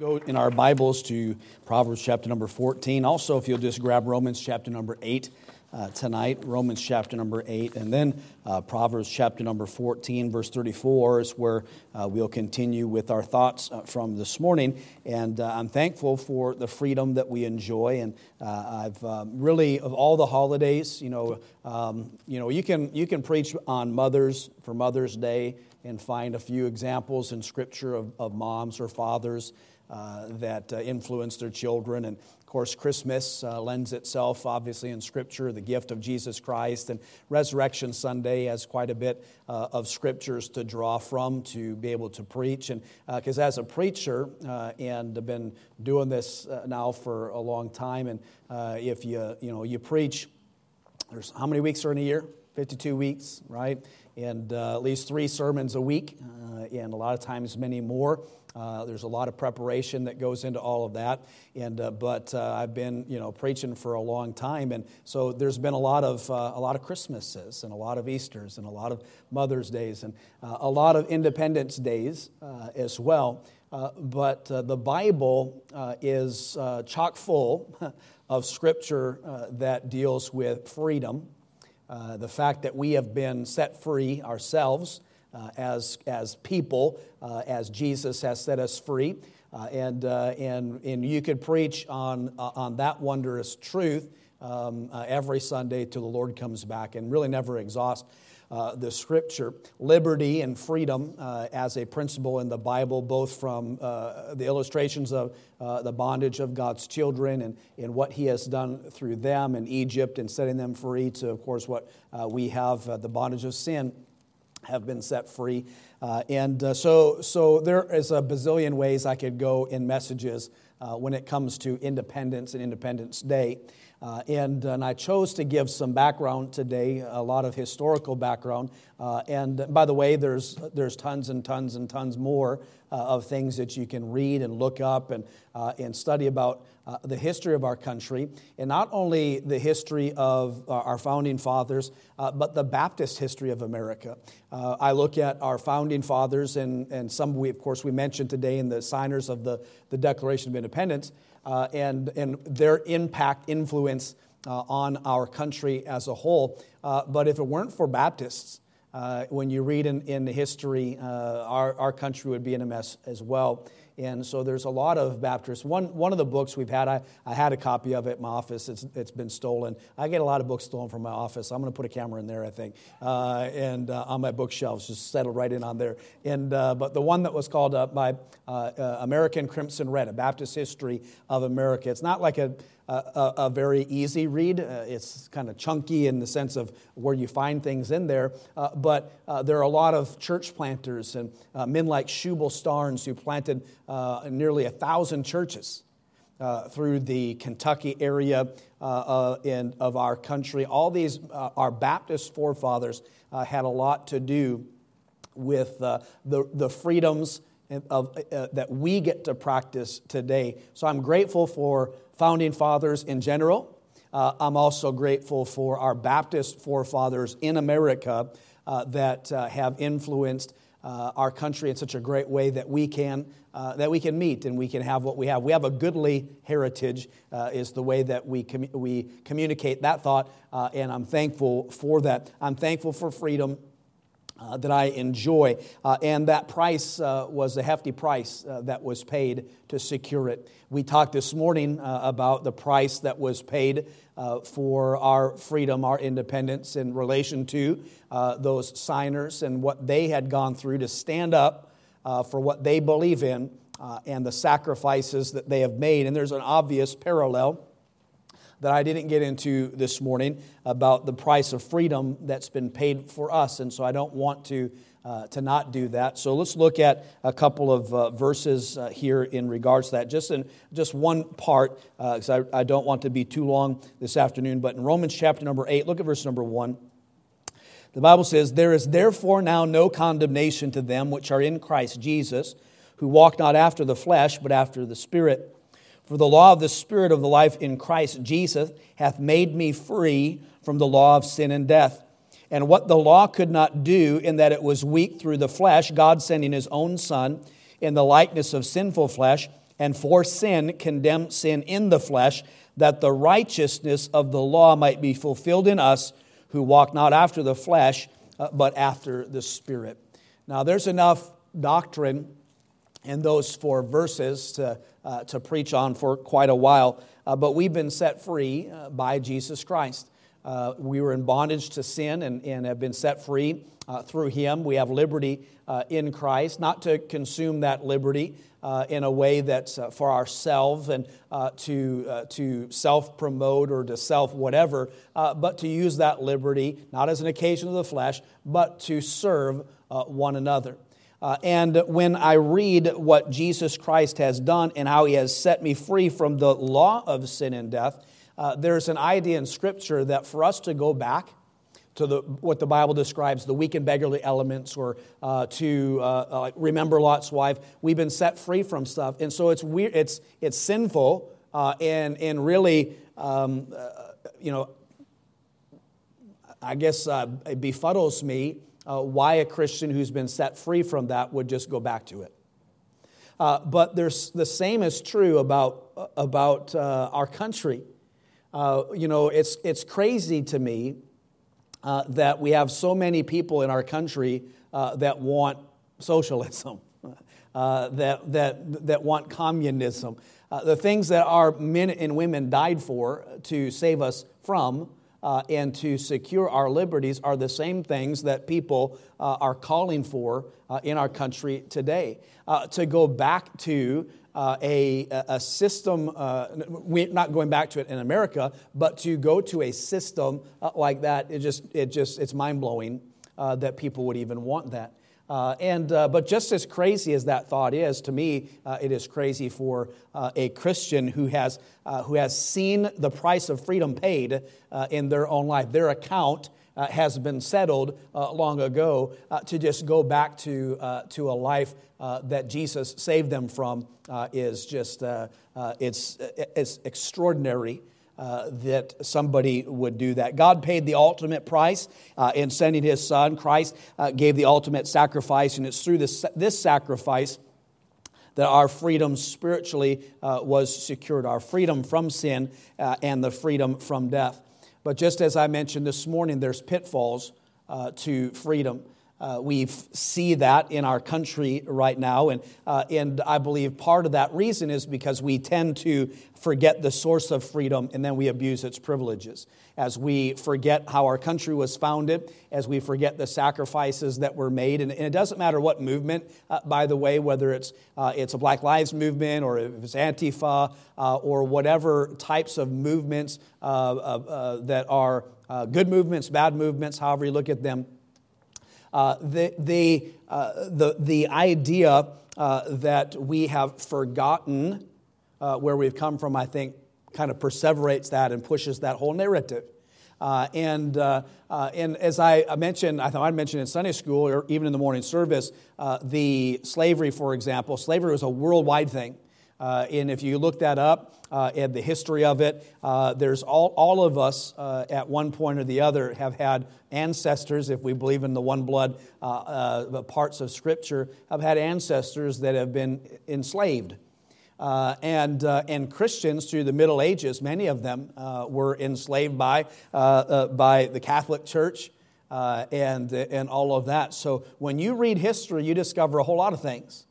Go in our Bibles to Proverbs chapter number 14. Also, if you'll just grab Romans chapter number 8 uh, tonight, Romans chapter number 8, and then uh, Proverbs chapter number 14, verse 34 is where uh, we'll continue with our thoughts uh, from this morning. And uh, I'm thankful for the freedom that we enjoy. And uh, I've um, really, of all the holidays, you know, um, you know, you can, you can preach on Mother's, for Mother's Day, and find a few examples in Scripture of, of moms or fathers uh, that uh, influence their children. And of course, Christmas uh, lends itself, obviously, in Scripture, the gift of Jesus Christ. And Resurrection Sunday has quite a bit uh, of scriptures to draw from to be able to preach. And because uh, as a preacher, and have been doing this now for a long time, and if you, you know, you preach, there's how many weeks are in a year? 52 weeks, right? And at least three sermons a week, and a lot of times many more. Uh, there's a lot of preparation that goes into all of that, and uh, but uh, I've been you know preaching for a long time, and so there's been a lot of uh, a lot of Christmases and a lot of Easter's and a lot of Mother's Days and uh, a lot of Independence Days uh, as well. but the Bible is chock full of scripture that deals with freedom, the fact that we have been set free ourselves uh, as, as people, uh, as Jesus has set us free. Uh, and, uh, and, and you could preach on, uh, on that wondrous truth um, uh, every Sunday till the Lord comes back and really never exhaust. The scripture, liberty and freedom as a principle in the Bible, both from the illustrations of the bondage of God's children and, and what He has done through them in Egypt and setting them free, to, of course, what we have the bondage of sin have been set free. Uh, and uh, so, so there is a bazillion ways I could go in messages uh, when it comes to independence and Independence Day. Uh, and, and I chose to give some background today, a lot of historical background. Uh, and by the way, there's, there's tons and tons and tons more uh, of things that you can read and look up and, uh, and study about uh, the history of our country. And not only the history of uh, our founding fathers, but the Baptist history of America. I look at our founding fathers, and, and some we, of course, we mentioned today in the signers of the, the Declaration of Independence uh, and, and their impact, influence uh, on our country as a whole. Uh, but if it weren't for Baptists, uh, when you read in, in history, uh, our, our country would be in a mess as well. And so there's a lot of Baptists. One, one of the books we've had, I, I had a copy of it in my office. It's, it's been stolen. I get a lot of books stolen from my office. I'm going to put a camera in there, I think, uh, and uh, on my bookshelves, just settle right in on there. And, uh, but the one that was called uh, by uh, American Crimson Red, a Baptist history of America. It's not like a a, a, very easy read. Uh, it's kind of chunky in the sense of where you find things in there. Uh, but uh, there are a lot of church planters and uh, men like Shubal Stearns who planted uh, nearly a thousand churches. Uh, through the Kentucky area in, of our country. All these, our Baptist forefathers had a lot to do with the, the freedoms of, that we get to practice today. So I'm grateful for founding fathers in general. Uh, I'm also grateful for our Baptist forefathers in America uh, that uh, have influenced uh, our country in such a great way that we can uh, that we can meet and we can have what we have. We have a goodly heritage, is the way that we, com- we communicate that thought, and I'm thankful for that. I'm thankful for freedom uh, that I enjoy. Uh, and that price uh, was a hefty price uh, that was paid to secure it. We talked this morning uh, about the price that was paid uh, for our freedom, our independence, in relation to those signers and what they had gone through to stand up for what they believe in and the sacrifices that they have made. And there's an obvious parallel that I didn't get into this morning about the price of freedom that's been paid for us. And so I don't want to, uh, to not do that. So let's look at a couple of uh, verses uh, here in regards to that. Just, in, just one part, because uh, I, I don't want to be too long this afternoon. But in Romans chapter number 8, look at verse number 1. The Bible says, There is therefore now no condemnation to them which are in Christ Jesus, who walk not after the flesh, but after the Spirit. For the law of the Spirit of the life in Christ Jesus hath made me free from the law of sin and death. And what the law could not do, in that it was weak through the flesh, God sending his own Son in the likeness of sinful flesh, and for sin condemned sin in the flesh, that the righteousness of the law might be fulfilled in us who walk not after the flesh, uh, but after the Spirit. Now, there's enough doctrine in those four verses to, uh, to preach on for quite a while, uh, but we've been set free uh, by Jesus Christ. Uh, we were in bondage to sin and, and have been set free uh, through Him. We have liberty uh, in Christ, not to consume that liberty in a way that's for ourselves and to, to self promote or to self whatever, but to use that liberty not as an occasion of the flesh, but to serve one another. Uh, and when I read what Jesus Christ has done and how he has set me free from the law of sin and death, uh, there's an idea in Scripture that for us to go back to the, what the Bible describes the weak and beggarly elements, or uh, to uh, uh remember Lot's wife, we've been set free from stuff. And so it's, weird, it's, it's sinful uh, and, and really, um, you know, I guess it befuddles me why a Christian who's been set free from that would just go back to it. Uh, but there's, the same is true about, about uh, our country. Uh, you know, it's, it's crazy to me uh, that we have so many people in our country uh, that want socialism, uh, that, that, that want communism. Uh, the things that our men and women died for to save us from uh, and to secure our liberties are the same things that people are calling for in our country today. to go back to uh, a, a system, uh, we're not going back to it in America, but to go to a system uh, like that, it just, it just, it's mind blowing uh, that people would even want that. Uh, and, uh, but just as crazy as that thought is, to me, it is crazy for a Christian who has, who has seen the price of freedom paid in their own life. Their account uh, has been settled uh, long ago uh, to just go back to, uh, to a life uh, that Jesus saved them from uh, is just, it's, it's extraordinary. Uh, that somebody would do that. God paid the ultimate price uh, in sending his son. Christ uh, gave the ultimate sacrifice, and it's through this, this sacrifice that our freedom spiritually was secured our freedom from sin and the freedom from death. But just as I mentioned this morning, there's pitfalls uh, to freedom. Uh, we see that in our country right now, and, uh, and I believe part of that reason is because we tend to forget the source of freedom and then we abuse its privileges. As we forget how our country was founded, as we forget the sacrifices that were made, and, and it doesn't matter what movement, uh, by the way, whether it's, uh, it's a Black Lives movement or if it's Antifa uh, or whatever types of movements that are good movements, bad movements, however you look at them uh, the, the, uh, the, the idea uh, that we have forgotten uh, where we've come from, I think, kind of perseverates that and pushes that whole narrative. Uh, and, uh, and as I mentioned, I thought I mentioned in Sunday school or even in the morning service, the slavery, for example, slavery was a worldwide thing. Uh, and if you look that up uh, and the history of it, uh, there's all, all of us uh, at one point or the other have had ancestors, if we believe in the one blood uh, uh, parts of Scripture, have had ancestors that have been enslaved. and, and Christians through the Middle Ages, many of them were enslaved by, by the Catholic Church. and, and all of that. So when you read history, you discover a whole lot of things.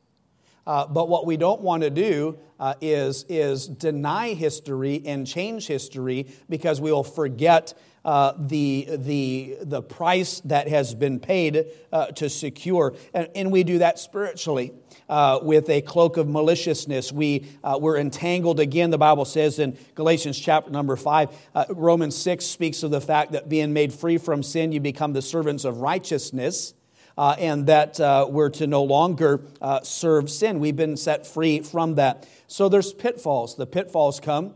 Uh, but what we don't want to do uh, is, is deny history and change history because we will forget uh, the, the, the price that has been paid uh, to secure. And, and, we do that spiritually. Uh, with a cloak of maliciousness. We, we're entangled again, the Bible says in Galatians chapter number 5. Romans 6 speaks of the fact that being made free from sin, you become the servants of righteousness uh, and that uh, we're to no longer uh, serve sin. We've been set free from that. So there's pitfalls. The pitfalls come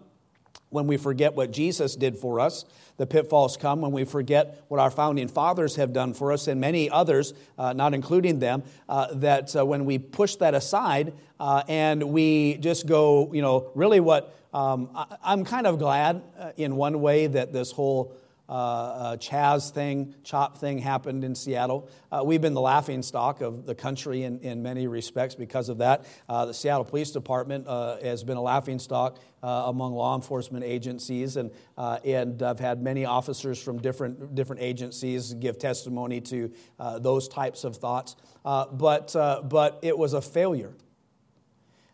when we forget what Jesus did for us. The pitfalls come when we forget what our founding fathers have done for us, and many others, uh, not including them, uh, that uh, when we push that aside uh, and we just go, you know, really what um, I, am kind of glad uh, in one way that this whole uh, Chaz thing, Chop thing happened in Seattle. Uh, we've been the laughing stock of the country in, in many respects because of that. Uh, the Seattle Police Department uh, has been a laughing stock uh, among law enforcement agencies, and, uh, and I've had many officers from different, different agencies give testimony to those types of thoughts. but, but it was a failure.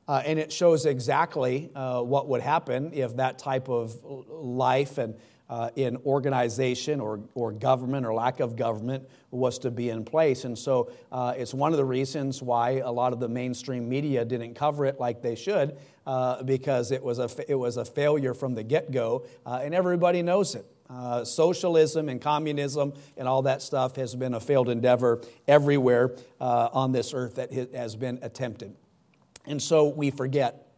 and it shows exactly what would happen if that type of life and uh, in organization or, or government or lack of government was to be in place. And so uh, it's one of the reasons why a lot of the mainstream media didn't cover it like they should, uh, because it was, a, it was a failure from the get go, uh, and everybody knows it. Uh, socialism and communism and all that stuff has been a failed endeavor everywhere uh, on this earth that has been attempted. And so we forget.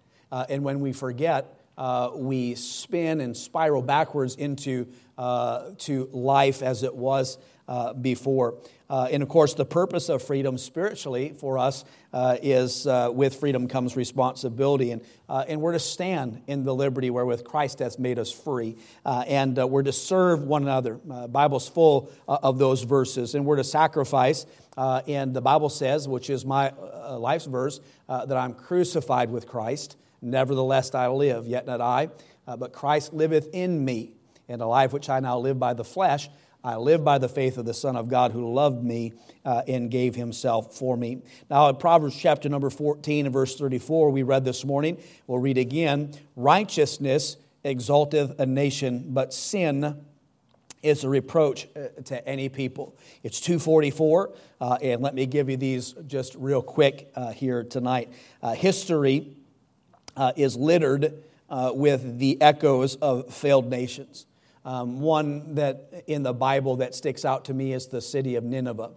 and when we forget, uh, we spin and spiral backwards into uh, to life as it was uh, before. Uh, and of course, the purpose of freedom spiritually for us uh, is uh, with freedom comes responsibility. And, and we're to stand in the liberty wherewith Christ has made us free. and we're to serve one another. The Bible's full of those verses. And we're to sacrifice. and the Bible says, which is my life's verse, that I'm crucified with Christ. Nevertheless, I live, yet not I, uh, but Christ liveth in me. And a life which I now live by the flesh, I live by the faith of the Son of God who loved me uh, and gave himself for me. Now, in Proverbs chapter number 14 and verse 34, we read this morning, we'll read again righteousness exalteth a nation, but sin is a reproach uh, to any people. It's 244, uh, and let me give you these just real quick uh, here tonight. Uh, history uh, is littered uh, with the echoes of failed nations. Um, one that in the Bible that sticks out to me is the city of Nineveh.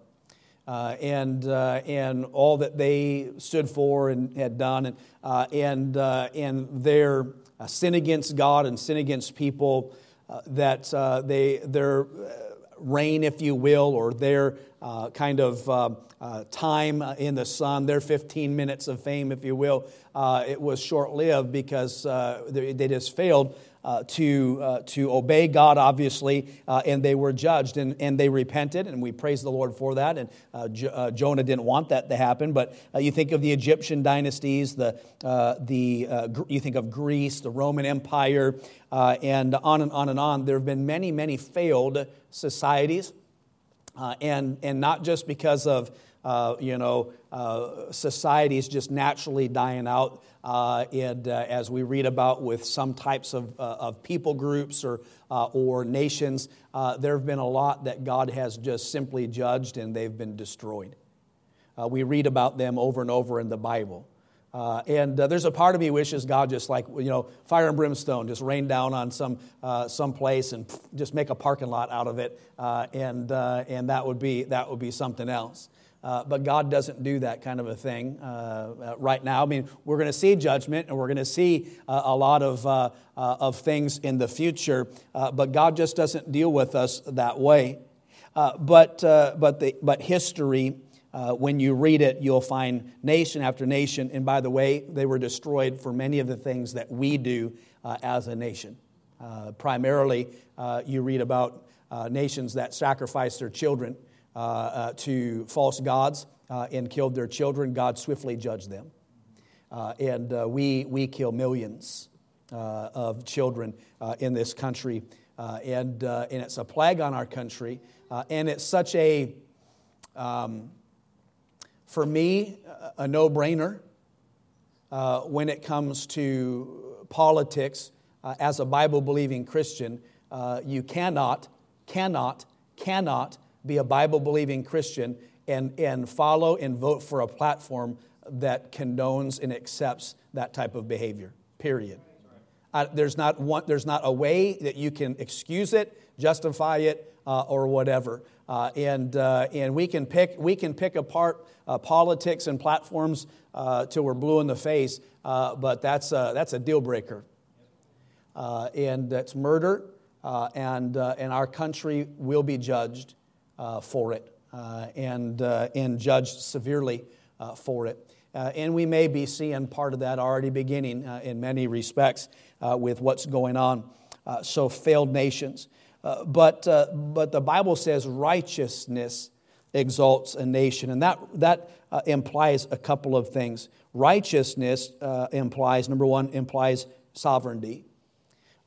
Uh, and, uh, and all that they stood for and had done, and, uh, and, uh, and their sin against God and sin against people, that they, their reign, if you will, or their kind of uh, time in the sun, their 15 minutes of fame, if you will, uh, it was short lived because uh, they, just failed uh, to, uh, to obey God, obviously, uh, and they were judged and, and they repented, and we praise the Lord for that. And jo- Jonah didn't want that to happen, but you think of the Egyptian dynasties, the, the, you think of Greece, the Roman Empire, and on and on and on. There have been many, many failed societies. Uh, and, and not just because of uh, you know, uh, societies just naturally dying out. Uh, and uh, as we read about with some types of, uh, of people groups or, uh, or nations, there have been a lot that God has just simply judged and they've been destroyed. we read about them over and over in the Bible. Uh, and uh, there's a part of me wishes God just like you know fire and brimstone just rain down on some uh, some place and pff, just make a parking lot out of it, and and that would be that would be something else. Uh, but God doesn't do that kind of a thing uh, uh right now. I mean, we're going to see judgment and we're going to see uh, a lot of, uh, uh, of things in the future, but God just doesn't deal with us that way. but, but, the, but history, when you read it, you'll find nation after nation. And by the way, they were destroyed for many of the things that we do as a nation. primarily, you read about nations that sacrifice their children to false gods uh, and killed their children, God swiftly judged them. and we, we kill millions of children in this country. and, and it's a plague on our country. and it's such a, um, for me, a no brainer uh, when it comes to politics. Uh, as a Bible believing Christian, uh, you cannot, cannot, cannot be a Bible believing Christian and, and follow and vote for a platform that condones and accepts that type of behavior, period. Uh, there's, not one, there's not a way that you can excuse it, justify it, uh, or whatever. Uh, and, uh, and we, can pick, we can pick apart uh, politics and platforms uh, till we're blue in the face, but that's a, that's a deal breaker. and that's murder, and, and our country will be judged uh, for it uh, and, uh, and judged severely uh, for it. Uh, and we may be seeing part of that already beginning in many respects with what's going on. so, failed nations. uh, but, uh, but the Bible says righteousness exalts a nation. And that, that uh, implies a couple of things. Righteousness uh, implies, number one, implies sovereignty.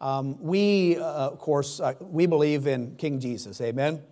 Um, we, uh, of course, uh, we believe in King Jesus, amen?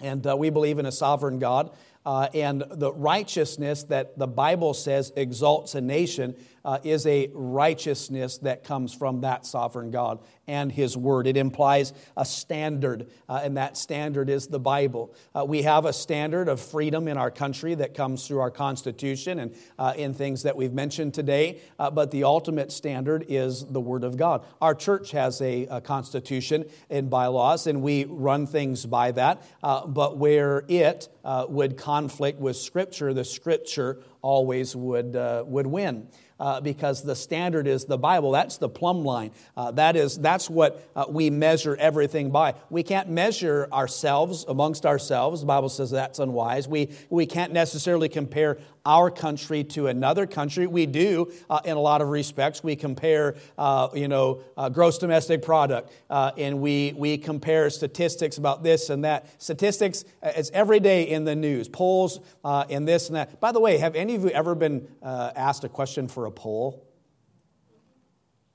And uh, we believe in a sovereign God. Uh, and the righteousness that the Bible says exalts a nation uh, is a righteousness that comes from that sovereign God and His Word. It implies a standard, uh, and that standard is the Bible. Uh, we have a standard of freedom in our country that comes through our Constitution and uh, in things that we've mentioned today, uh, but the ultimate standard is the Word of God. Our church has a, a Constitution and bylaws, and we run things by that, uh, but where it would conflict with Scripture, the Scripture always would, would win uh, because the standard is the Bible. That's the plumb line. Uh, that is, that's what uh, we measure everything by. We can't measure ourselves amongst ourselves. The Bible says that's unwise. We, we can't necessarily compare our country to another country. We do uh, in a lot of respects. We compare, uh, you know, uh, gross domestic product, uh, and we, we compare statistics about this and that. Statistics, uh, it's every day in the news, polls uh, and this and that. By the way, have any of you ever been asked a question for a poll?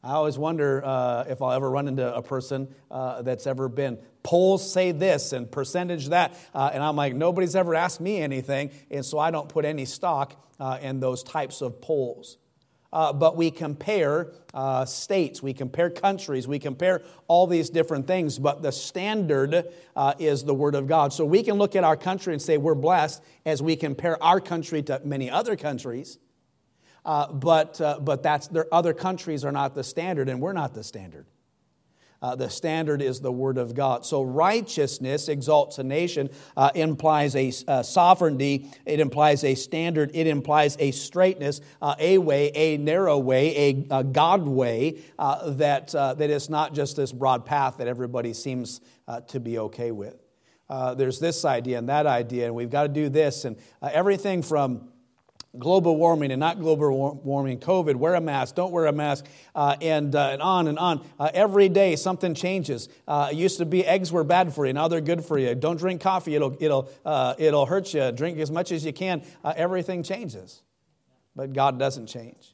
I always wonder uh, if I'll ever run into a person uh, that's ever been polls say this and percentage that. Uh, and I'm like, nobody's ever asked me anything. And so I don't put any stock uh, in those types of polls. Uh, but we compare uh, states, we compare countries, we compare all these different things, but the standard is the Word of God. So we can look at our country and say we're blessed as we compare our country to many other countries. Uh, but, uh, but that's, there, other countries are not the standard, and we're not the standard. Uh, the standard is the Word of God. So righteousness exalts a nation, uh, implies a uh, sovereignty, it implies a standard, it implies a straightness, uh, a way, a narrow way, a, a God way uh, that, that is not just this broad path that everybody seems to be okay with. there's this idea and that idea, and we've got to do this, and everything from global warming and not global warming, COVID, wear a mask, don't wear a mask, uh, and, uh, and on and on. Uh, every day something changes. Uh, it used to be eggs were bad for you, now they're good for you. Don't drink coffee, it'll, it'll, uh, it'll hurt you. Drink as much as you can. Uh, everything changes, but God doesn't change.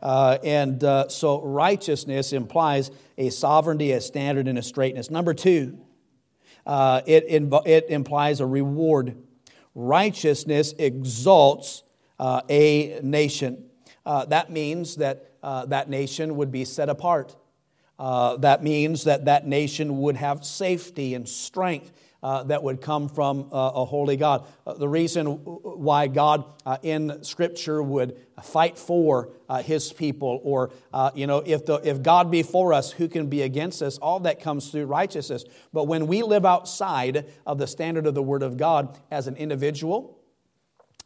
and so righteousness implies a sovereignty, a standard, and a straightness. Number two, it, it implies a reward. Righteousness exalts uh, a nation. Uh, that means that uh, that nation would be set apart. Uh, that means that that nation would have safety and strength. Uh, that would come from uh, a holy God. the reason why God in Scripture would fight for His people, or you know, if the if God be for us, who can be against us? All that comes through righteousness. But when we live outside of the standard of the Word of God as an individual,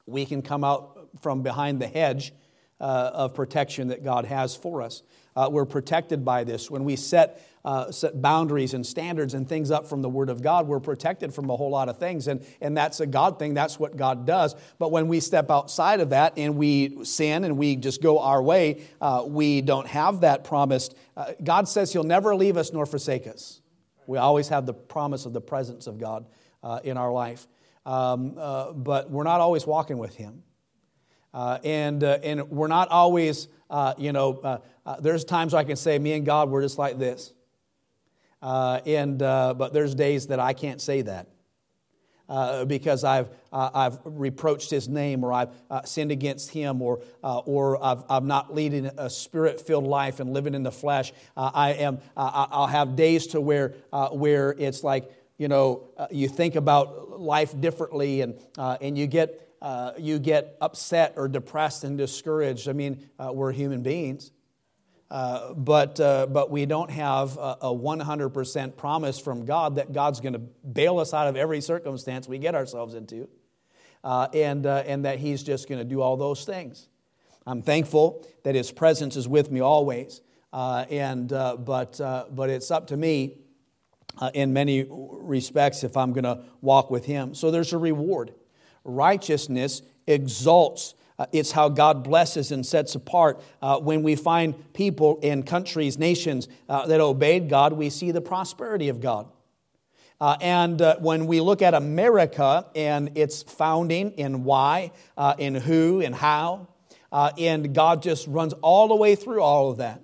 we can come out from behind the hedge uh, of protection that God has for us. Uh, we're protected by this. When we set, uh, set boundaries and standards and things up from the Word of God, we're protected from a whole lot of things. And, and that's a God thing, that's what God does. But when we step outside of that and we sin and we just go our way, uh, we don't have that promised. Uh, God says He'll never leave us nor forsake us. We always have the promise of the presence of God uh, in our life. Um, but we're not always walking with Him. Uh, and, uh, and we're not always, uh, you know, uh, uh, there's times I can say, me and God, we're just like this. Uh, and, but there's days that I can't say that. because I've, I've reproached his name or I've sinned against him or, or I've, I'm not leading a spirit filled life and living in the flesh. I am, I'll have days to where, where it's like, you know, you think about life differently and, and you get uh, you get upset or depressed and discouraged. I mean, uh, we're human beings. Uh, but, uh, but we don't have a, a 100% promise from God that God's going to bail us out of every circumstance we get ourselves into, uh, and, uh, and that He's just going to do all those things. I'm thankful that His presence is with me always, and, but, but it's up to me in many respects if I'm going to walk with Him. So there's a reward righteousness exalts. Uh, it's how God blesses and sets apart. Uh, when we find people in countries, nations uh, that obeyed God, we see the prosperity of God. Uh, and uh, when we look at America and its founding in why, uh, in who, and how, and God just runs all the way through all of that.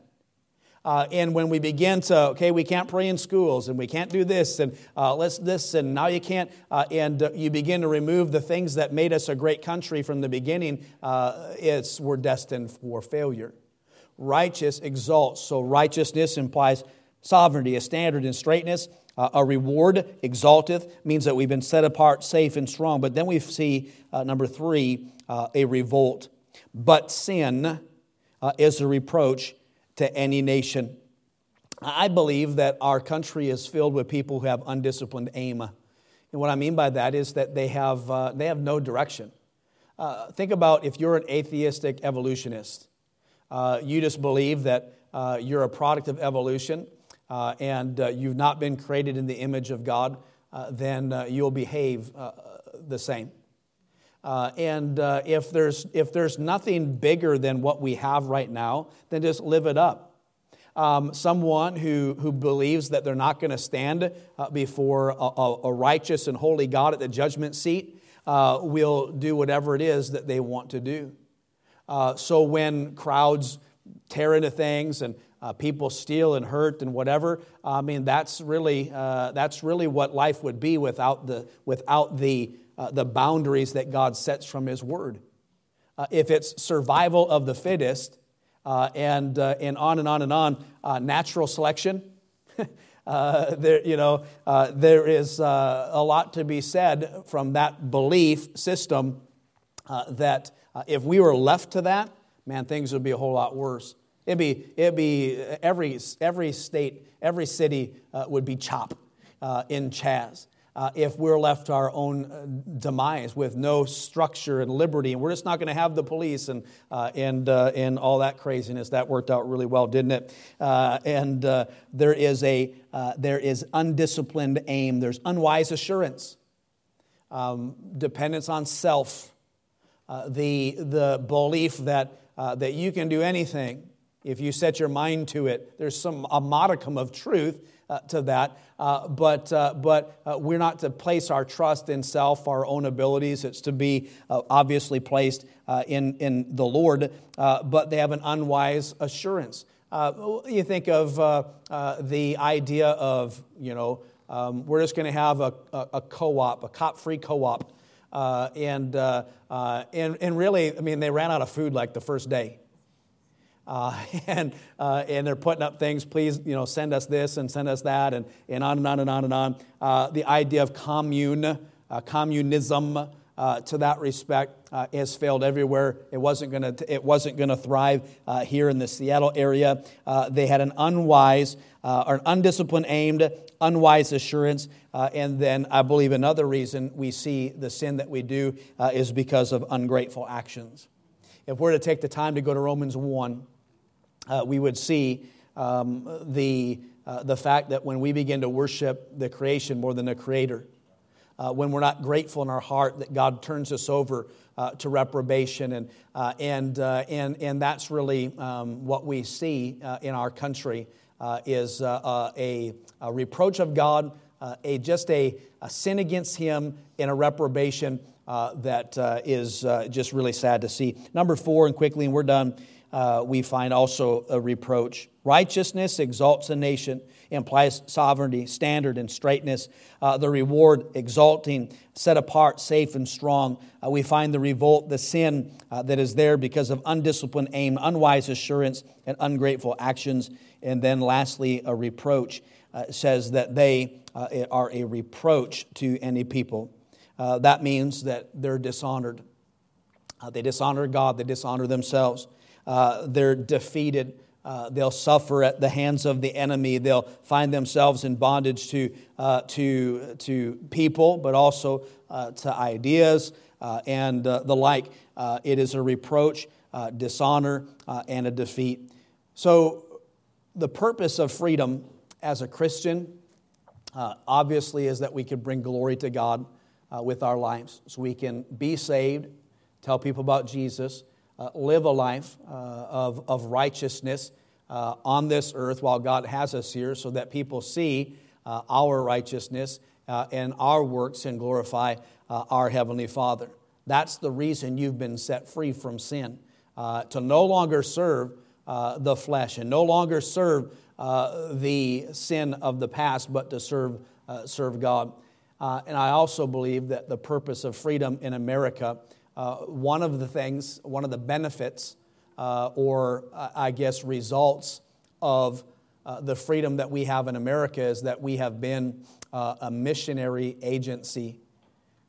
Uh, and when we begin to, okay, we can't pray in schools and we can't do this and uh, let's this and now you can't, uh, and uh, you begin to remove the things that made us a great country from the beginning, uh, it's, we're destined for failure. Righteous exalts. So righteousness implies sovereignty, a standard in straightness. Uh, a reward, exalteth, means that we've been set apart, safe, and strong. But then we see, number three, a revolt. But sin is a reproach to any nation. I believe that our country is filled with people who have undisciplined aim. And what I mean by that is that they have, uh, they have no direction. Uh, think about if you're an atheistic evolutionist. Uh, you just believe that uh, you're a product of evolution uh, and uh, you've not been created in the image of God, then you'll behave the same. Uh, and uh, if, there's, if there's nothing bigger than what we have right now, then just live it up. Um, someone who, who believes that they're not going to stand uh, before a, a, righteous and holy God at the judgment seat uh, will do whatever it is that they want to do. Uh, so when crowds tear into things and uh, people steal and hurt and whatever. I mean, that's really, that's really what life would be without the, without the uh, the boundaries that God sets from His Word. Uh, if it's survival of the fittest, uh, and, uh, and on and on and on, uh, natural selection, uh, there, you know, there is a lot to be said from that belief system that if we were left to that, man, things would be a whole lot worse. It'd be, it'd be every, every state, every city would be chop in Chaz uh, if we're left to our own uh, demise with no structure and liberty, and we're just not going to have the police and, uh, and, uh, and all that craziness. That worked out really well, didn't it? Uh, and uh, there, is a, there is undisciplined aim, there's unwise assurance, um, dependence on self, the, the belief that, that you can do anything if you set your mind to it. There's some, a modicum of truth uh, to that. Uh, but uh, but uh, we're not to place our trust in self, our own abilities. It's to be uh, obviously placed uh, in, in the Lord, but they have an unwise assurance. you think of the idea of, you know, um, we're just going to have a, a, a co op, a cop free co op. and, and, and really, I mean, they ran out of food like the first day. Uh, and, uh, and they're putting up things, please, you know, send us this and send us that, and, and on and on and on and on. Uh, the idea of commune, uh, communism, uh, to that respect, uh, has failed everywhere. It wasn't going to it wasn't going to thrive here in the Seattle area. they had an unwise or an undisciplined aimed, unwise assurance, and then I believe another reason we see the sin that we do is because of ungrateful actions. If we're to take the time to go to Romans one uh, we would see um, the, uh, the fact that when we begin to worship the creation more than the creator, uh, when we're not grateful in our heart that God turns us over uh, to reprobation. And, uh, and, uh, and, and that's really um, what we see in our country is a, a, reproach of God, a, just a, a sin against Him, and a reprobation that is just really sad to see. Number four, and quickly, and we're done uh, we find also a reproach. Righteousness exalts a nation, implies sovereignty, standard, and straightness. Uh, the reward, exalting, set apart, safe, and strong. Uh, we find the revolt, the sin uh, that is there because of undisciplined aim, unwise assurance, and ungrateful actions. And then lastly, a reproach uh, says that they uh, are a reproach to any people. that means that they're dishonored. they dishonor God, they dishonor themselves. Uh, they're defeated. Uh, they'll suffer at the hands of the enemy. They'll find themselves in bondage to, uh, to, to people, but also uh, to ideas uh, and the like. it is a reproach, dishonor, and a defeat. So, the purpose of freedom as a Christian obviously is that we can bring glory to God with our lives. So, we can be saved, tell people about Jesus uh, live a life uh, of, of righteousness uh, on this earth while God has us here so that people see uh, our righteousness uh, and our works and glorify uh, our Heavenly Father. That's the reason you've been set free from sin, to no longer serve the flesh and no longer serve the sin of the past, but to serve, serve God. and I also believe that the purpose of freedom in America, one of the things, one of the benefits, or I guess results of uh, the freedom that we have in America is that we have been uh, a missionary agency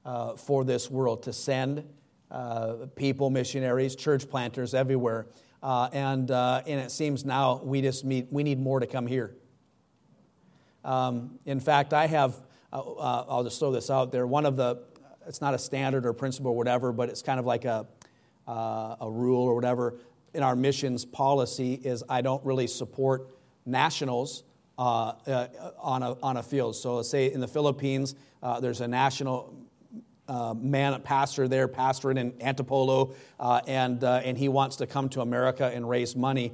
uh, for this world to send uh, people, missionaries, church planters everywhere. Uh, and, uh, and it seems now we just need, we need more to come here. Um, in fact, I have, I'll just throw this out there. One of the, it's not a standard or principle or whatever, but it's kind of like a, a rule or whatever in our missions policy is I don't really support nationals uh, uh, on, a, on a field. So, let's say in the Philippines, uh, there's a national uh, man, a pastor there, pastoring in Antipolo, uh, and, uh, and he wants to come to America and raise money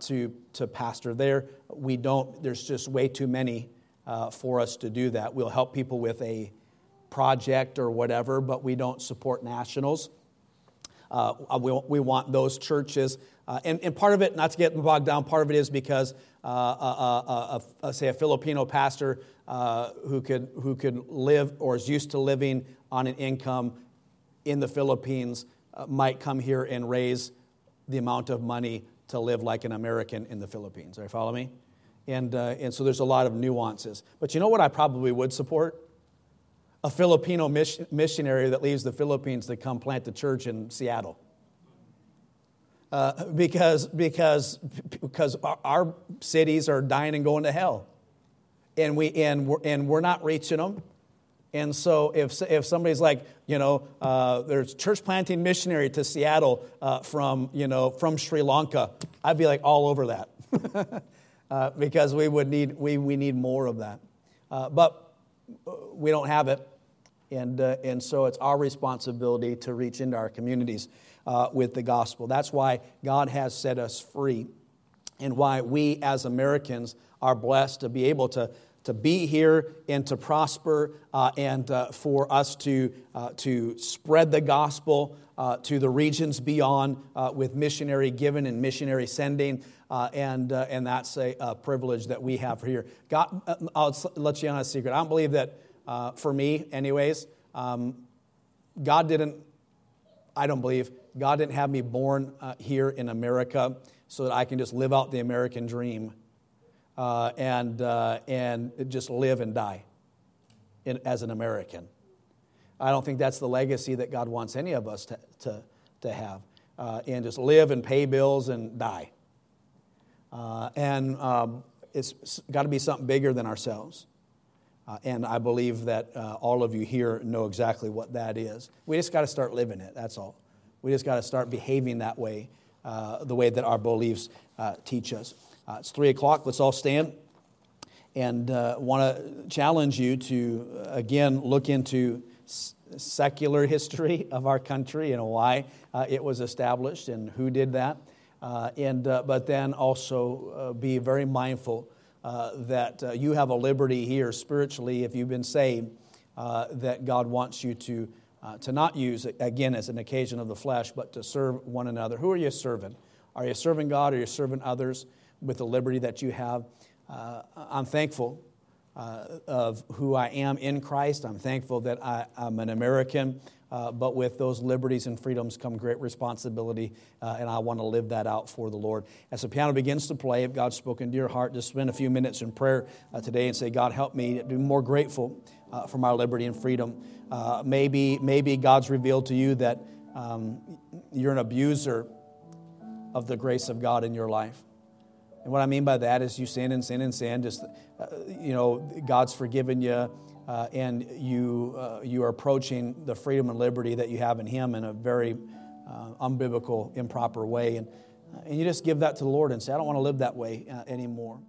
to, to pastor there. We don't, there's just way too many for us to do that. We'll help people with a project or whatever, but we don't support nationals. Uh, we, we want those churches. Uh, and, and part of it, not to get bogged down, part of it is because uh, uh, uh, say, a Filipino pastor who, could, who could live or is used to living on an income in the Philippines might come here and raise the amount of money to live like an American in the Philippines. Are you follow me? And, and so there's a lot of nuances. But you know what I probably would support? A Filipino missionary that leaves the Philippines to come plant the church in Seattle. Uh, because, because, because our cities are dying and going to hell. And, we, and, we're, and we're not reaching them. And so if, if somebody's like, you know, uh, there's church planting missionary to Seattle uh, from, you know, from Sri Lanka, I'd be like all over that. uh, because we would need, we, we need more of that. Uh, but we don't have it. And, uh, and so it's our responsibility to reach into our communities uh, with the gospel. That's why God has set us free and why we as Americans are blessed to be able to, to be here and to prosper uh, and uh, for us to, uh, to spread the gospel uh, to the regions beyond with missionary giving and missionary sending. And, and that's a, a, privilege that we have here. God, I'll let you on a secret. I don't believe that, for me, anyways, um, God didn't, I don't believe, God didn't have me born uh, here in America so that I can just live out the American dream uh, and, uh, and just live and die in, as an American. I don't think that's the legacy that God wants any of us to, to, to have, uh, and just live and pay bills and die. Uh, and um, it's got to be something bigger than ourselves. Uh, and I believe that uh, all of you here know exactly what that is. We just got to start living it, that's all. We just got to start behaving that way, uh, the way that our beliefs uh, teach us. Uh, it's 3 o'clock. Let's all stand. And want to challenge you to, again, look into secular history of our country and why uh, it was established and who did that. And, but then also be very mindful that you have a liberty here spiritually if you've been saved that God wants you to uh, to not use again, as an occasion of the flesh, but to serve one another. Who are you serving? Are you serving God? Or are you serving others with the liberty that you have? Uh, I'm thankful uh, of who I am in Christ. I'm thankful that I, am an American, uh, but with those liberties and freedoms come great responsibility, uh, and I want to live that out for the Lord. As the piano begins to play, if God's spoken to your heart, just spend a few minutes in prayer uh, today and say, God, help me to be more grateful uh, for my liberty and freedom. Uh, maybe, maybe God's revealed to you that um, you're an abuser of the grace of God in your life. And what I mean by that is you sin and sin and sin. Just, uh, you know, God's forgiven you, uh, and you, uh, you are approaching the freedom and liberty that you have in Him in a very uh, unbiblical, improper way. And, and you just give that to the Lord and say, I don't want to live that way anymore.